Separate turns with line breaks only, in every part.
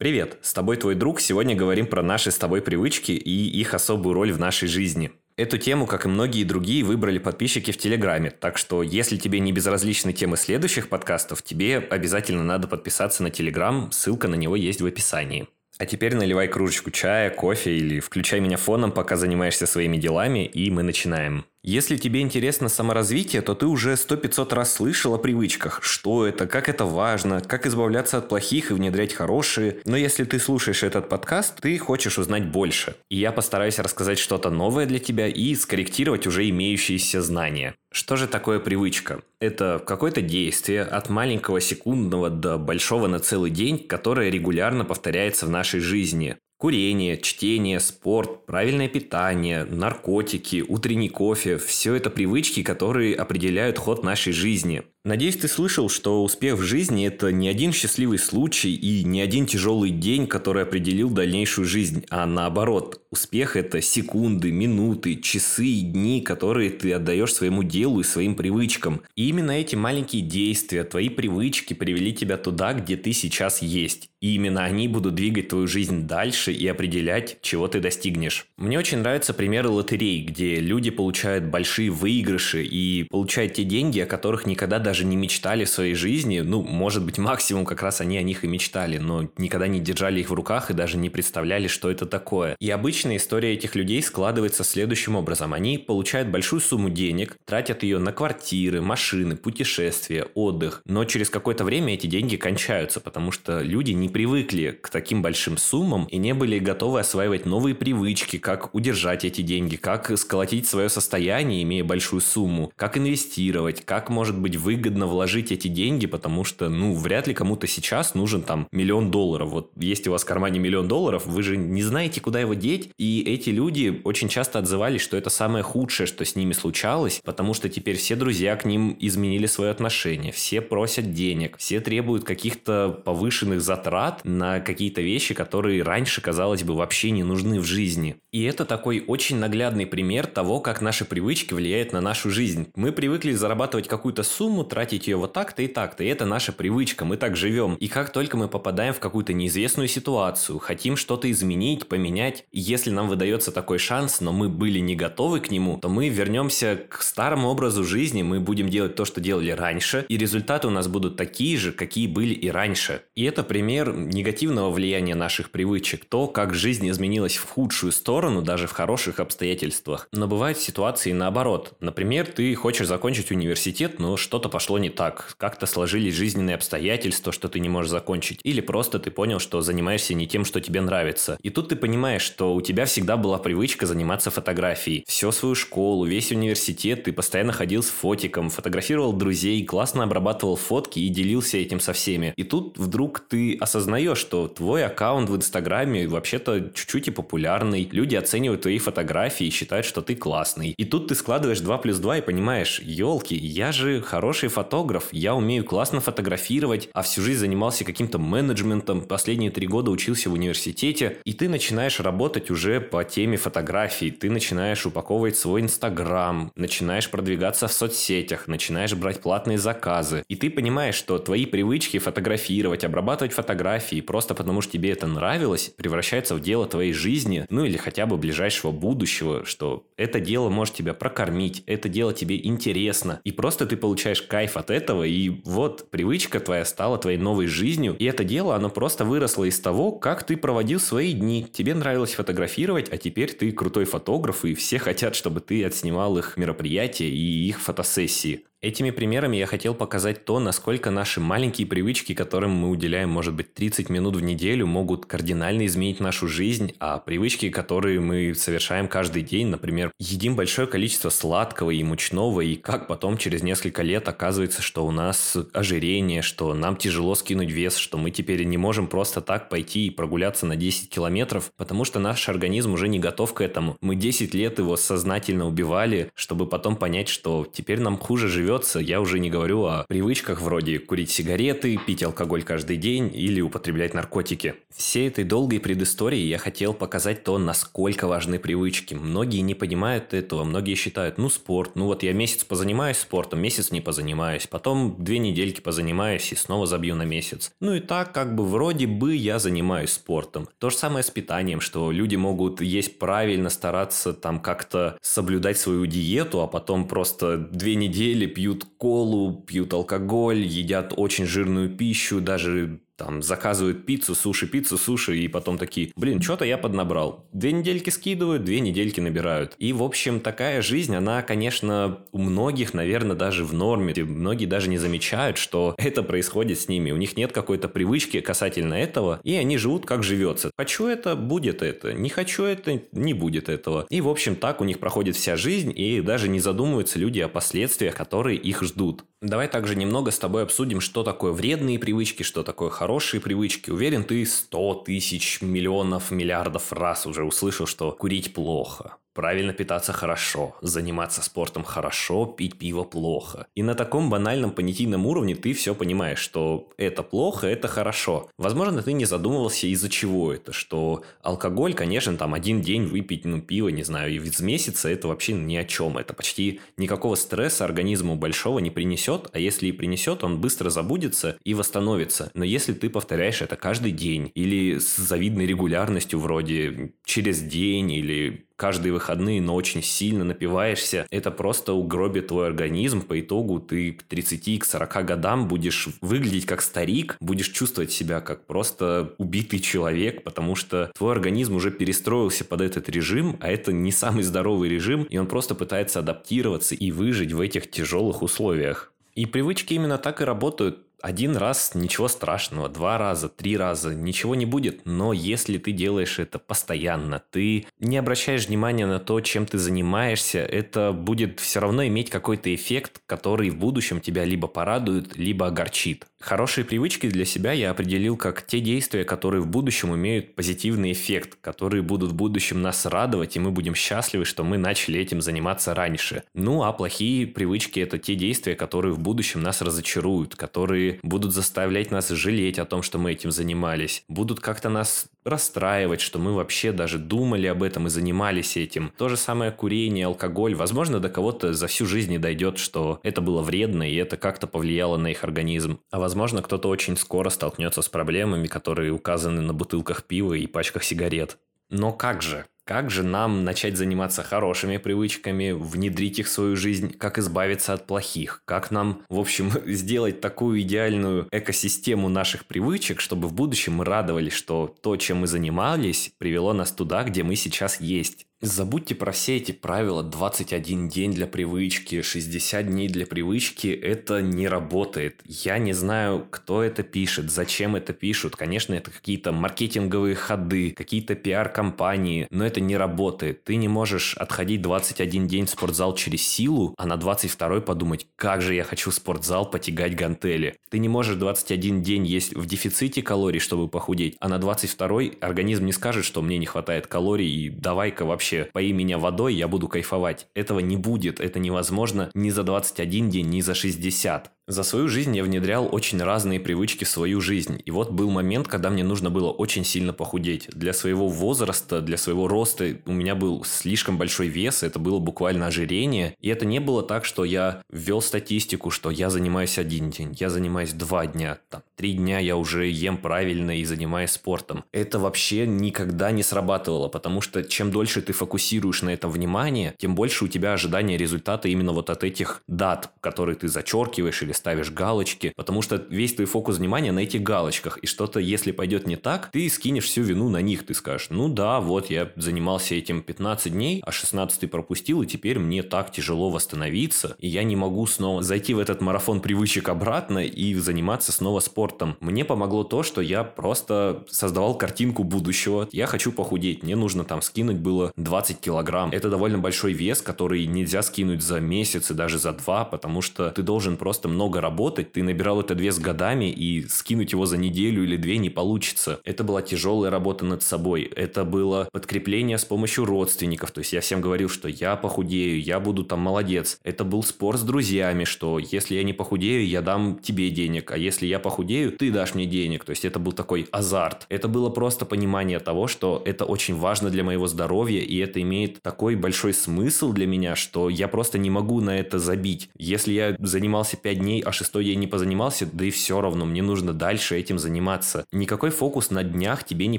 Привет, с тобой твой друг. Сегодня говорим про наши с тобой привычки и их особую роль в нашей жизни. Эту тему, как и многие другие, выбрали подписчики в Телеграме, так что если тебе не безразличны темы следующих подкастов, тебе обязательно надо подписаться на Телеграм, ссылка на него есть в описании. А теперь наливай кружечку чая, кофе или включай меня фоном, пока занимаешься своими делами, и мы начинаем. Если тебе интересно саморазвитие, то ты уже сто пятьсот раз слышал о привычках. Что это, как это важно, как избавляться от плохих и внедрять хорошие. Но если ты слушаешь этот подкаст, ты хочешь узнать больше. И я постараюсь рассказать что-то новое для тебя и скорректировать уже имеющиеся знания. Что же такое привычка? Это какое-то действие от маленького секундного до большого на целый день, которое регулярно повторяется в нашей жизни. Курение, чтение, спорт, правильное питание, наркотики, утренний кофе – все это привычки, которые определяют ход нашей жизни. Надеюсь, ты слышал, что успех в жизни – это не один счастливый случай и не один тяжелый день, который определил дальнейшую жизнь, а наоборот. Успех – это секунды, минуты, часы и дни, которые ты отдаешь своему делу и своим привычкам. И именно эти маленькие действия, твои привычки привели тебя туда, где ты сейчас есть. И именно они будут двигать твою жизнь дальше и определять, чего ты достигнешь. Мне очень нравятся примеры лотерей, где люди получают большие выигрыши и получают те деньги, о которых никогда даже даже не мечтали в своей жизни, ну, может быть, максимум как раз они о них и мечтали, но никогда не держали их в руках и даже не представляли, что это такое. И обычная история этих людей складывается следующим образом. Они получают большую сумму денег, тратят ее на квартиры, машины, путешествия, отдых, но через какое-то время эти деньги кончаются, потому что люди не привыкли к таким большим суммам и не были готовы осваивать новые привычки, как удержать эти деньги, как сколотить свое состояние, имея большую сумму, как инвестировать, как может быть выгодно выгодно вложить эти деньги, потому что, ну, вряд ли кому-то сейчас нужен там миллион долларов. Вот есть у вас в кармане миллион долларов, вы же не знаете, куда его деть, и эти люди очень часто отзывались, что это самое худшее, что с ними случалось, потому что теперь все друзья к ним изменили свое отношение, все просят денег, все требуют каких-то повышенных затрат на какие-то вещи, которые раньше, казалось бы, вообще не нужны в жизни. И это такой очень наглядный пример того, как наши привычки влияют на нашу жизнь. Мы привыкли зарабатывать какую-то сумму, тратить ее вот так-то и так-то. И это наша привычка, мы так живем. И как только мы попадаем в какую-то неизвестную ситуацию, хотим что-то изменить, поменять, если нам выдается такой шанс, но мы были не готовы к нему, то мы вернемся к старому образу жизни, мы будем делать то, что делали раньше, и результаты у нас будут такие же, какие были и раньше. И это пример негативного влияния наших привычек, то, как жизнь изменилась в худшую сторону, даже в хороших обстоятельствах. Но бывают ситуации наоборот. Например, ты хочешь закончить университет, но что-то пошло не так, как-то сложились жизненные обстоятельства, что ты не можешь закончить, или просто ты понял, что занимаешься не тем, что тебе нравится. И тут ты понимаешь, что у тебя всегда была привычка заниматься фотографией. Всю свою школу, весь университет ты постоянно ходил с фотиком, фотографировал друзей, классно обрабатывал фотки и делился этим со всеми. И тут вдруг ты осознаешь, что твой аккаунт в Инстаграме вообще-то чуть-чуть и популярный. Люди оценивают твои фотографии и считают, что ты классный. И тут ты складываешь 2 плюс 2 и понимаешь, елки, я же хороший фотограф, я умею классно фотографировать, а всю жизнь занимался каким-то менеджментом, последние три года учился в университете, и ты начинаешь работать уже по теме фотографий, ты начинаешь упаковывать свой Инстаграм, начинаешь продвигаться в соцсетях, начинаешь брать платные заказы, и ты понимаешь, что твои привычки фотографировать, обрабатывать фотографии просто потому, что тебе это нравилось, превращается в дело твоей жизни, ну или хотя бы ближайшего будущего, что это дело может тебя прокормить, это дело тебе интересно, и просто ты получаешь кайф кайф от этого, и вот привычка твоя стала твоей новой жизнью, и это дело, оно просто выросло из того, как ты проводил свои дни. Тебе нравилось фотографировать, а теперь ты крутой фотограф, и все хотят, чтобы ты отснимал их мероприятия и их фотосессии. Этими примерами я хотел показать то, насколько наши маленькие привычки, которым мы уделяем, может быть, 30 минут в неделю, могут кардинально изменить нашу жизнь, а привычки, которые мы совершаем каждый день, например, едим большое количество сладкого и мучного, и как потом через несколько лет оказывается, что у нас ожирение, что нам тяжело скинуть вес, что мы теперь не можем просто так пойти и прогуляться на 10 километров, потому что наш организм уже не готов к этому. Мы 10 лет его сознательно убивали, чтобы потом понять, что теперь нам хуже живет живется. Я уже не говорю о привычках вроде курить сигареты, пить алкоголь каждый день или употреблять наркотики. Всей этой долгой предыстории я хотел показать то, насколько важны привычки. Многие не понимают этого, многие считают, ну спорт, ну вот я месяц позанимаюсь спортом, месяц не позанимаюсь, потом две недельки позанимаюсь и снова забью на месяц. Ну и так как бы вроде бы я занимаюсь спортом. То же самое с питанием, что люди могут есть правильно, стараться там как-то соблюдать свою диету, а потом просто две недели пьют колу, пьют алкоголь, едят очень жирную пищу, даже там заказывают пиццу, суши, пиццу, суши, и потом такие, блин, что-то я поднабрал. Две недельки скидывают, две недельки набирают. И, в общем, такая жизнь, она, конечно, у многих, наверное, даже в норме. И многие даже не замечают, что это происходит с ними. У них нет какой-то привычки касательно этого, и они живут как живется. Хочу это, будет это. Не хочу это, не будет этого. И, в общем, так у них проходит вся жизнь, и даже не задумываются люди о последствиях, которые их ждут. Давай также немного с тобой обсудим, что такое вредные привычки, что такое хорошие привычки. Уверен, ты 100 тысяч, миллионов, миллиардов раз уже услышал, что курить плохо. Правильно питаться хорошо, заниматься спортом хорошо, пить пиво плохо. И на таком банальном понятийном уровне ты все понимаешь, что это плохо, это хорошо. Возможно, ты не задумывался из-за чего это, что алкоголь, конечно, там один день выпить, ну, пиво, не знаю, из месяца это вообще ни о чем. Это почти никакого стресса организму большого не принесет, а если и принесет, он быстро забудется и восстановится. Но если ты повторяешь это каждый день или с завидной регулярностью вроде через день или каждые выходные, но очень сильно напиваешься, это просто угробит твой организм. По итогу ты к 30, к 40 годам будешь выглядеть как старик, будешь чувствовать себя как просто убитый человек, потому что твой организм уже перестроился под этот режим, а это не самый здоровый режим, и он просто пытается адаптироваться и выжить в этих тяжелых условиях. И привычки именно так и работают один раз ничего страшного, два раза, три раза ничего не будет, но если ты делаешь это постоянно, ты не обращаешь внимания на то, чем ты занимаешься, это будет все равно иметь какой-то эффект, который в будущем тебя либо порадует, либо огорчит. Хорошие привычки для себя я определил как те действия, которые в будущем имеют позитивный эффект, которые будут в будущем нас радовать, и мы будем счастливы, что мы начали этим заниматься раньше. Ну, а плохие привычки – это те действия, которые в будущем нас разочаруют, которые будут заставлять нас жалеть о том, что мы этим занимались, будут как-то нас расстраивать, что мы вообще даже думали об этом и занимались этим. То же самое курение, алкоголь. Возможно, до кого-то за всю жизнь не дойдет, что это было вредно, и это как-то повлияло на их организм. А возможно, кто-то очень скоро столкнется с проблемами, которые указаны на бутылках пива и пачках сигарет. Но как же? Как же нам начать заниматься хорошими привычками, внедрить их в свою жизнь, как избавиться от плохих, как нам, в общем, сделать такую идеальную экосистему наших привычек, чтобы в будущем мы радовались, что то, чем мы занимались, привело нас туда, где мы сейчас есть. Забудьте про все эти правила 21 день для привычки, 60 дней для привычки. Это не работает. Я не знаю, кто это пишет, зачем это пишут. Конечно, это какие-то маркетинговые ходы, какие-то пиар-компании, но это не работает. Ты не можешь отходить 21 день в спортзал через силу, а на 22 подумать, как же я хочу в спортзал потягать гантели. Ты не можешь 21 день есть в дефиците калорий, чтобы похудеть, а на 22 организм не скажет, что мне не хватает калорий и давай-ка вообще вообще пои меня водой, я буду кайфовать. Этого не будет, это невозможно ни за 21 день, ни за 60. За свою жизнь я внедрял очень разные привычки в свою жизнь. И вот был момент, когда мне нужно было очень сильно похудеть. Для своего возраста, для своего роста у меня был слишком большой вес, это было буквально ожирение. И это не было так, что я ввел статистику, что я занимаюсь один день, я занимаюсь два дня, там, три дня я уже ем правильно и занимаюсь спортом. Это вообще никогда не срабатывало, потому что чем дольше ты фокусируешь на этом внимание, тем больше у тебя ожидания результата именно вот от этих дат, которые ты зачеркиваешь или ставишь галочки, потому что весь твой фокус внимания на этих галочках, и что-то, если пойдет не так, ты скинешь всю вину на них, ты скажешь, ну да, вот я занимался этим 15 дней, а 16 пропустил, и теперь мне так тяжело восстановиться, и я не могу снова зайти в этот марафон привычек обратно и заниматься снова спортом. Мне помогло то, что я просто создавал картинку будущего. Я хочу похудеть, мне нужно там скинуть было 20 килограмм. Это довольно большой вес, который нельзя скинуть за месяц и даже за два, потому что ты должен просто много много работать, ты набирал этот вес годами, и скинуть его за неделю или две не получится. Это была тяжелая работа над собой. Это было подкрепление с помощью родственников. То есть я всем говорил, что я похудею, я буду там молодец. Это был спор с друзьями, что если я не похудею, я дам тебе денег, а если я похудею, ты дашь мне денег. То есть это был такой азарт. Это было просто понимание того, что это очень важно для моего здоровья, и это имеет такой большой смысл для меня, что я просто не могу на это забить. Если я занимался 5 дней, а шестой день не позанимался, да и все равно, мне нужно дальше этим заниматься. Никакой фокус на днях тебе не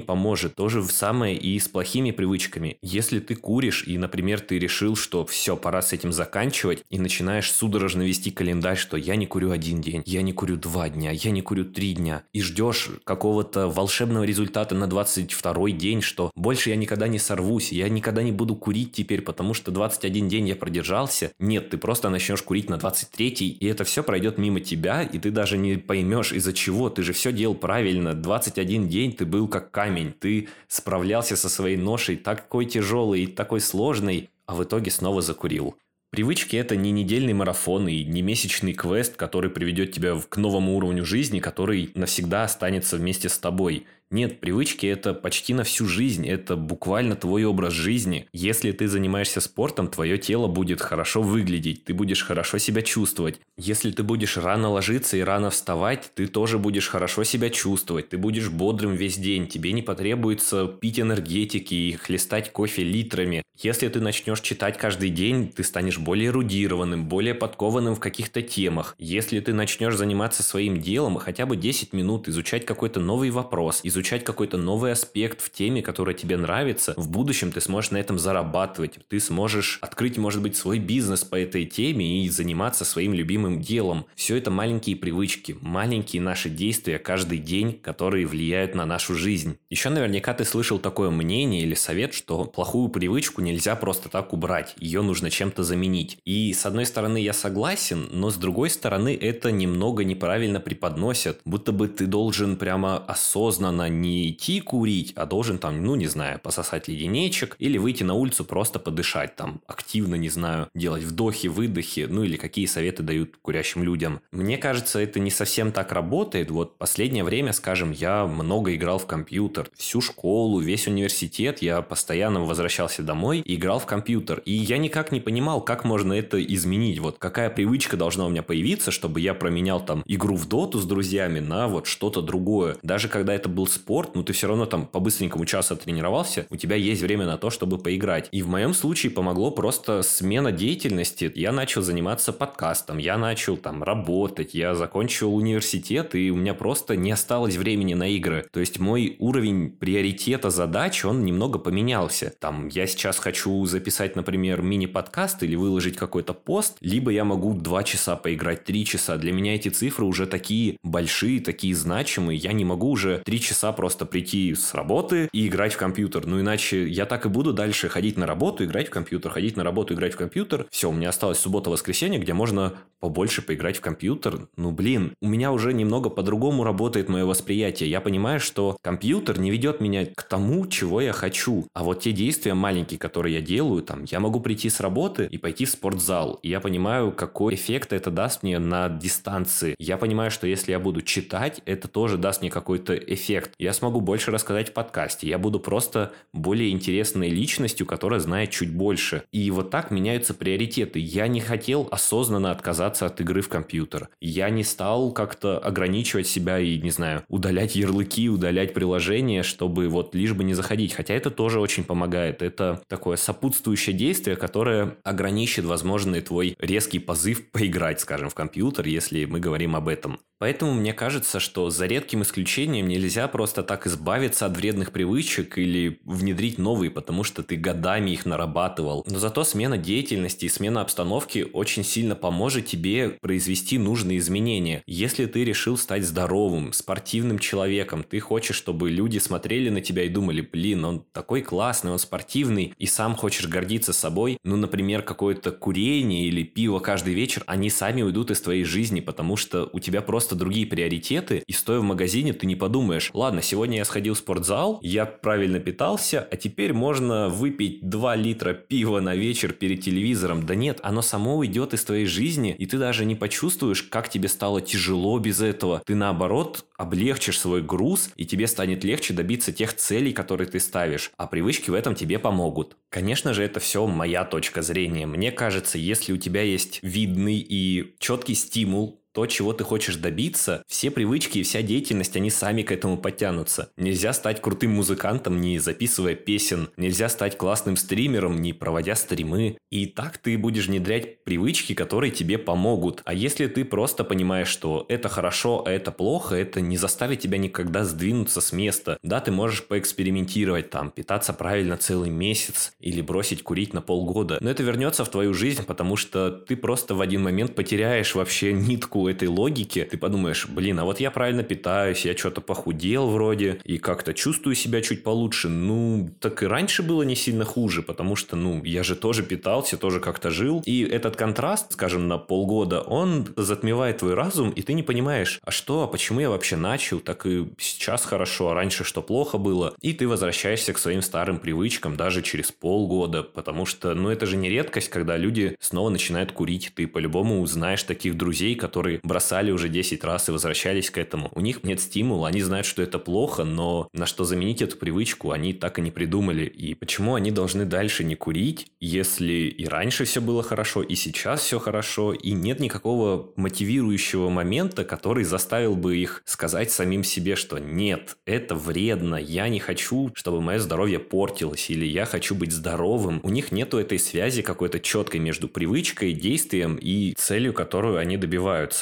поможет. То же самое и с плохими привычками. Если ты куришь, и, например, ты решил, что все, пора с этим заканчивать, и начинаешь судорожно вести календарь, что я не курю один день, я не курю два дня, я не курю три дня, и ждешь какого-то волшебного результата на 22 день, что больше я никогда не сорвусь, я никогда не буду курить теперь, потому что 21 день я продержался. Нет, ты просто начнешь курить на 23 и это все пройдет мимо тебя, и ты даже не поймешь из-за чего. Ты же все делал правильно. 21 день ты был как камень, ты справлялся со своей ношей такой тяжелый и такой сложный, а в итоге снова закурил. Привычки – это не недельный марафон и не месячный квест, который приведет тебя к новому уровню жизни, который навсегда останется вместе с тобой. Нет, привычки это почти на всю жизнь, это буквально твой образ жизни. Если ты занимаешься спортом, твое тело будет хорошо выглядеть, ты будешь хорошо себя чувствовать. Если ты будешь рано ложиться и рано вставать, ты тоже будешь хорошо себя чувствовать, ты будешь бодрым весь день, тебе не потребуется пить энергетики и хлестать кофе литрами. Если ты начнешь читать каждый день, ты станешь более эрудированным, более подкованным в каких-то темах. Если ты начнешь заниматься своим делом хотя бы 10 минут, изучать какой-то новый вопрос, изучать изучать какой-то новый аспект в теме, которая тебе нравится, в будущем ты сможешь на этом зарабатывать, ты сможешь открыть, может быть, свой бизнес по этой теме и заниматься своим любимым делом. Все это маленькие привычки, маленькие наши действия каждый день, которые влияют на нашу жизнь. Еще наверняка ты слышал такое мнение или совет, что плохую привычку нельзя просто так убрать, ее нужно чем-то заменить. И с одной стороны я согласен, но с другой стороны это немного неправильно преподносят, будто бы ты должен прямо осознанно не идти курить, а должен там, ну не знаю, пососать леденечек или выйти на улицу просто подышать там, активно, не знаю, делать вдохи, выдохи, ну или какие советы дают курящим людям. Мне кажется, это не совсем так работает. Вот последнее время, скажем, я много играл в компьютер. Всю школу, весь университет я постоянно возвращался домой и играл в компьютер. И я никак не понимал, как можно это изменить. Вот какая привычка должна у меня появиться, чтобы я променял там игру в доту с друзьями на вот что-то другое. Даже когда это был спорт, но ты все равно там по-быстренькому часа тренировался, у тебя есть время на то, чтобы поиграть. И в моем случае помогло просто смена деятельности. Я начал заниматься подкастом, я начал там работать, я закончил университет, и у меня просто не осталось времени на игры. То есть мой уровень приоритета задач, он немного поменялся. Там я сейчас хочу записать, например, мини-подкаст или выложить какой-то пост, либо я могу 2 часа поиграть, 3 часа. Для меня эти цифры уже такие большие, такие значимые. Я не могу уже 3 часа просто прийти с работы и играть в компьютер. Ну, иначе я так и буду дальше ходить на работу, играть в компьютер, ходить на работу, играть в компьютер. Все, у меня осталось суббота-воскресенье, где можно побольше поиграть в компьютер. Ну, блин, у меня уже немного по-другому работает мое восприятие. Я понимаю, что компьютер не ведет меня к тому, чего я хочу. А вот те действия маленькие, которые я делаю, там, я могу прийти с работы и пойти в спортзал. И я понимаю, какой эффект это даст мне на дистанции. Я понимаю, что если я буду читать, это тоже даст мне какой-то эффект я смогу больше рассказать в подкасте. Я буду просто более интересной личностью, которая знает чуть больше. И вот так меняются приоритеты. Я не хотел осознанно отказаться от игры в компьютер. Я не стал как-то ограничивать себя и, не знаю, удалять ярлыки, удалять приложения, чтобы вот лишь бы не заходить. Хотя это тоже очень помогает. Это такое сопутствующее действие, которое ограничит возможный твой резкий позыв поиграть, скажем, в компьютер, если мы говорим об этом. Поэтому мне кажется, что за редким исключением нельзя просто так избавиться от вредных привычек или внедрить новые, потому что ты годами их нарабатывал. Но зато смена деятельности и смена обстановки очень сильно поможет тебе произвести нужные изменения. Если ты решил стать здоровым, спортивным человеком, ты хочешь, чтобы люди смотрели на тебя и думали, блин, он такой классный, он спортивный, и сам хочешь гордиться собой, ну, например, какое-то курение или пиво каждый вечер, они сами уйдут из твоей жизни, потому что у тебя просто другие приоритеты, и стоя в магазине, ты не подумаешь, ладно, сегодня я сходил в спортзал, я правильно питался, а теперь можно выпить 2 литра пива на вечер перед телевизором. Да нет, оно само уйдет из твоей жизни, и ты даже не почувствуешь, как тебе стало тяжело без этого. Ты наоборот облегчишь свой груз, и тебе станет легче добиться тех целей, которые ты ставишь. А привычки в этом тебе помогут. Конечно же, это все моя точка зрения. Мне кажется, если у тебя есть видный и четкий стимул то, чего ты хочешь добиться, все привычки и вся деятельность, они сами к этому подтянутся. Нельзя стать крутым музыкантом, не записывая песен. Нельзя стать классным стримером, не проводя стримы. И так ты будешь внедрять привычки, которые тебе помогут. А если ты просто понимаешь, что это хорошо, а это плохо, это не заставит тебя никогда сдвинуться с места. Да, ты можешь поэкспериментировать там, питаться правильно целый месяц или бросить курить на полгода. Но это вернется в твою жизнь, потому что ты просто в один момент потеряешь вообще нитку этой логики, ты подумаешь, блин, а вот я правильно питаюсь, я что-то похудел вроде, и как-то чувствую себя чуть получше. Ну, так и раньше было не сильно хуже, потому что, ну, я же тоже питался, тоже как-то жил. И этот контраст, скажем, на полгода, он затмевает твой разум, и ты не понимаешь, а что, а почему я вообще начал, так и сейчас хорошо, а раньше что плохо было. И ты возвращаешься к своим старым привычкам даже через полгода, потому что, ну, это же не редкость, когда люди снова начинают курить. Ты по-любому узнаешь таких друзей, которые которые бросали уже 10 раз и возвращались к этому. У них нет стимула, они знают, что это плохо, но на что заменить эту привычку они так и не придумали. И почему они должны дальше не курить, если и раньше все было хорошо, и сейчас все хорошо, и нет никакого мотивирующего момента, который заставил бы их сказать самим себе, что нет, это вредно, я не хочу, чтобы мое здоровье портилось, или я хочу быть здоровым. У них нету этой связи какой-то четкой между привычкой, действием и целью, которую они добиваются.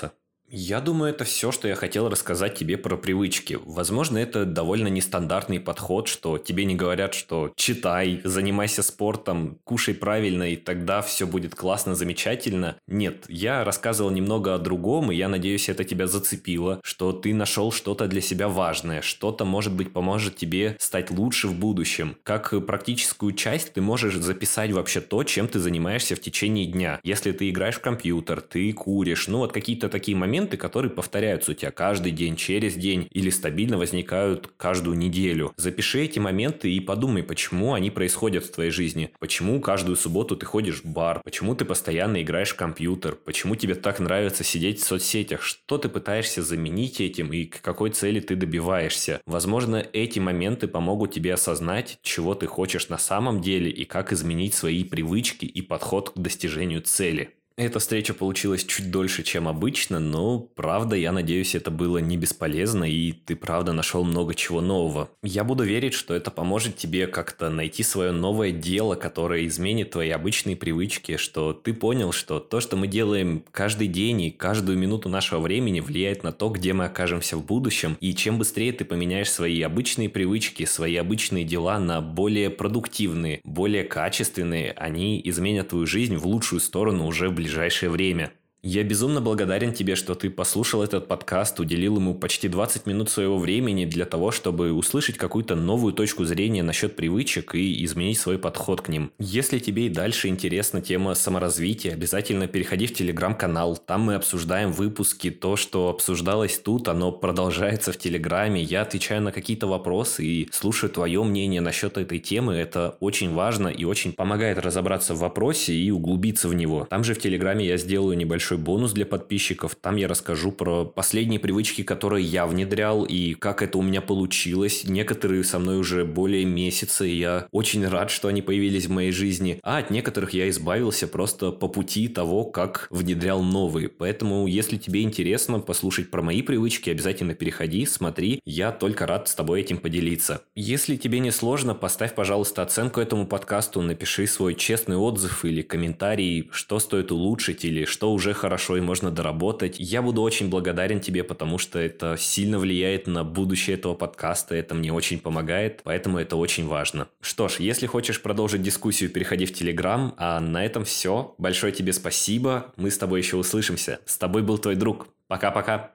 Я думаю, это все, что я хотел рассказать тебе про привычки. Возможно, это довольно нестандартный подход, что тебе не говорят, что читай, занимайся спортом, кушай правильно, и тогда все будет классно, замечательно. Нет, я рассказывал немного о другом, и я надеюсь, это тебя зацепило, что ты нашел что-то для себя важное, что-то, может быть, поможет тебе стать лучше в будущем. Как практическую часть ты можешь записать вообще то, чем ты занимаешься в течение дня. Если ты играешь в компьютер, ты куришь, ну вот какие-то такие моменты, моменты, которые повторяются у тебя каждый день, через день или стабильно возникают каждую неделю. Запиши эти моменты и подумай, почему они происходят в твоей жизни. Почему каждую субботу ты ходишь в бар, почему ты постоянно играешь в компьютер, почему тебе так нравится сидеть в соцсетях, что ты пытаешься заменить этим и к какой цели ты добиваешься. Возможно, эти моменты помогут тебе осознать, чего ты хочешь на самом деле и как изменить свои привычки и подход к достижению цели. Эта встреча получилась чуть дольше, чем обычно, но, правда, я надеюсь, это было не бесполезно, и ты, правда, нашел много чего нового. Я буду верить, что это поможет тебе как-то найти свое новое дело, которое изменит твои обычные привычки, что ты понял, что то, что мы делаем каждый день и каждую минуту нашего времени, влияет на то, где мы окажемся в будущем, и чем быстрее ты поменяешь свои обычные привычки, свои обычные дела на более продуктивные, более качественные, они изменят твою жизнь в лучшую сторону уже в ближайшее ближайшее время. Я безумно благодарен тебе, что ты послушал этот подкаст, уделил ему почти 20 минут своего времени для того, чтобы услышать какую-то новую точку зрения насчет привычек и изменить свой подход к ним. Если тебе и дальше интересна тема саморазвития, обязательно переходи в телеграм-канал. Там мы обсуждаем выпуски. То, что обсуждалось тут, оно продолжается в телеграме. Я отвечаю на какие-то вопросы и слушаю твое мнение насчет этой темы. Это очень важно и очень помогает разобраться в вопросе и углубиться в него. Там же в телеграме я сделаю небольшой небольшой бонус для подписчиков. Там я расскажу про последние привычки, которые я внедрял и как это у меня получилось. Некоторые со мной уже более месяца, и я очень рад, что они появились в моей жизни. А от некоторых я избавился просто по пути того, как внедрял новые. Поэтому, если тебе интересно послушать про мои привычки, обязательно переходи, смотри. Я только рад с тобой этим поделиться. Если тебе не сложно, поставь, пожалуйста, оценку этому подкасту, напиши свой честный отзыв или комментарий, что стоит улучшить или что уже хорошо и можно доработать. Я буду очень благодарен тебе, потому что это сильно влияет на будущее этого подкаста, это мне очень помогает, поэтому это очень важно. Что ж, если хочешь продолжить дискуссию, переходи в Телеграм, а на этом все. Большое тебе спасибо, мы с тобой еще услышимся. С тобой был твой друг. Пока-пока.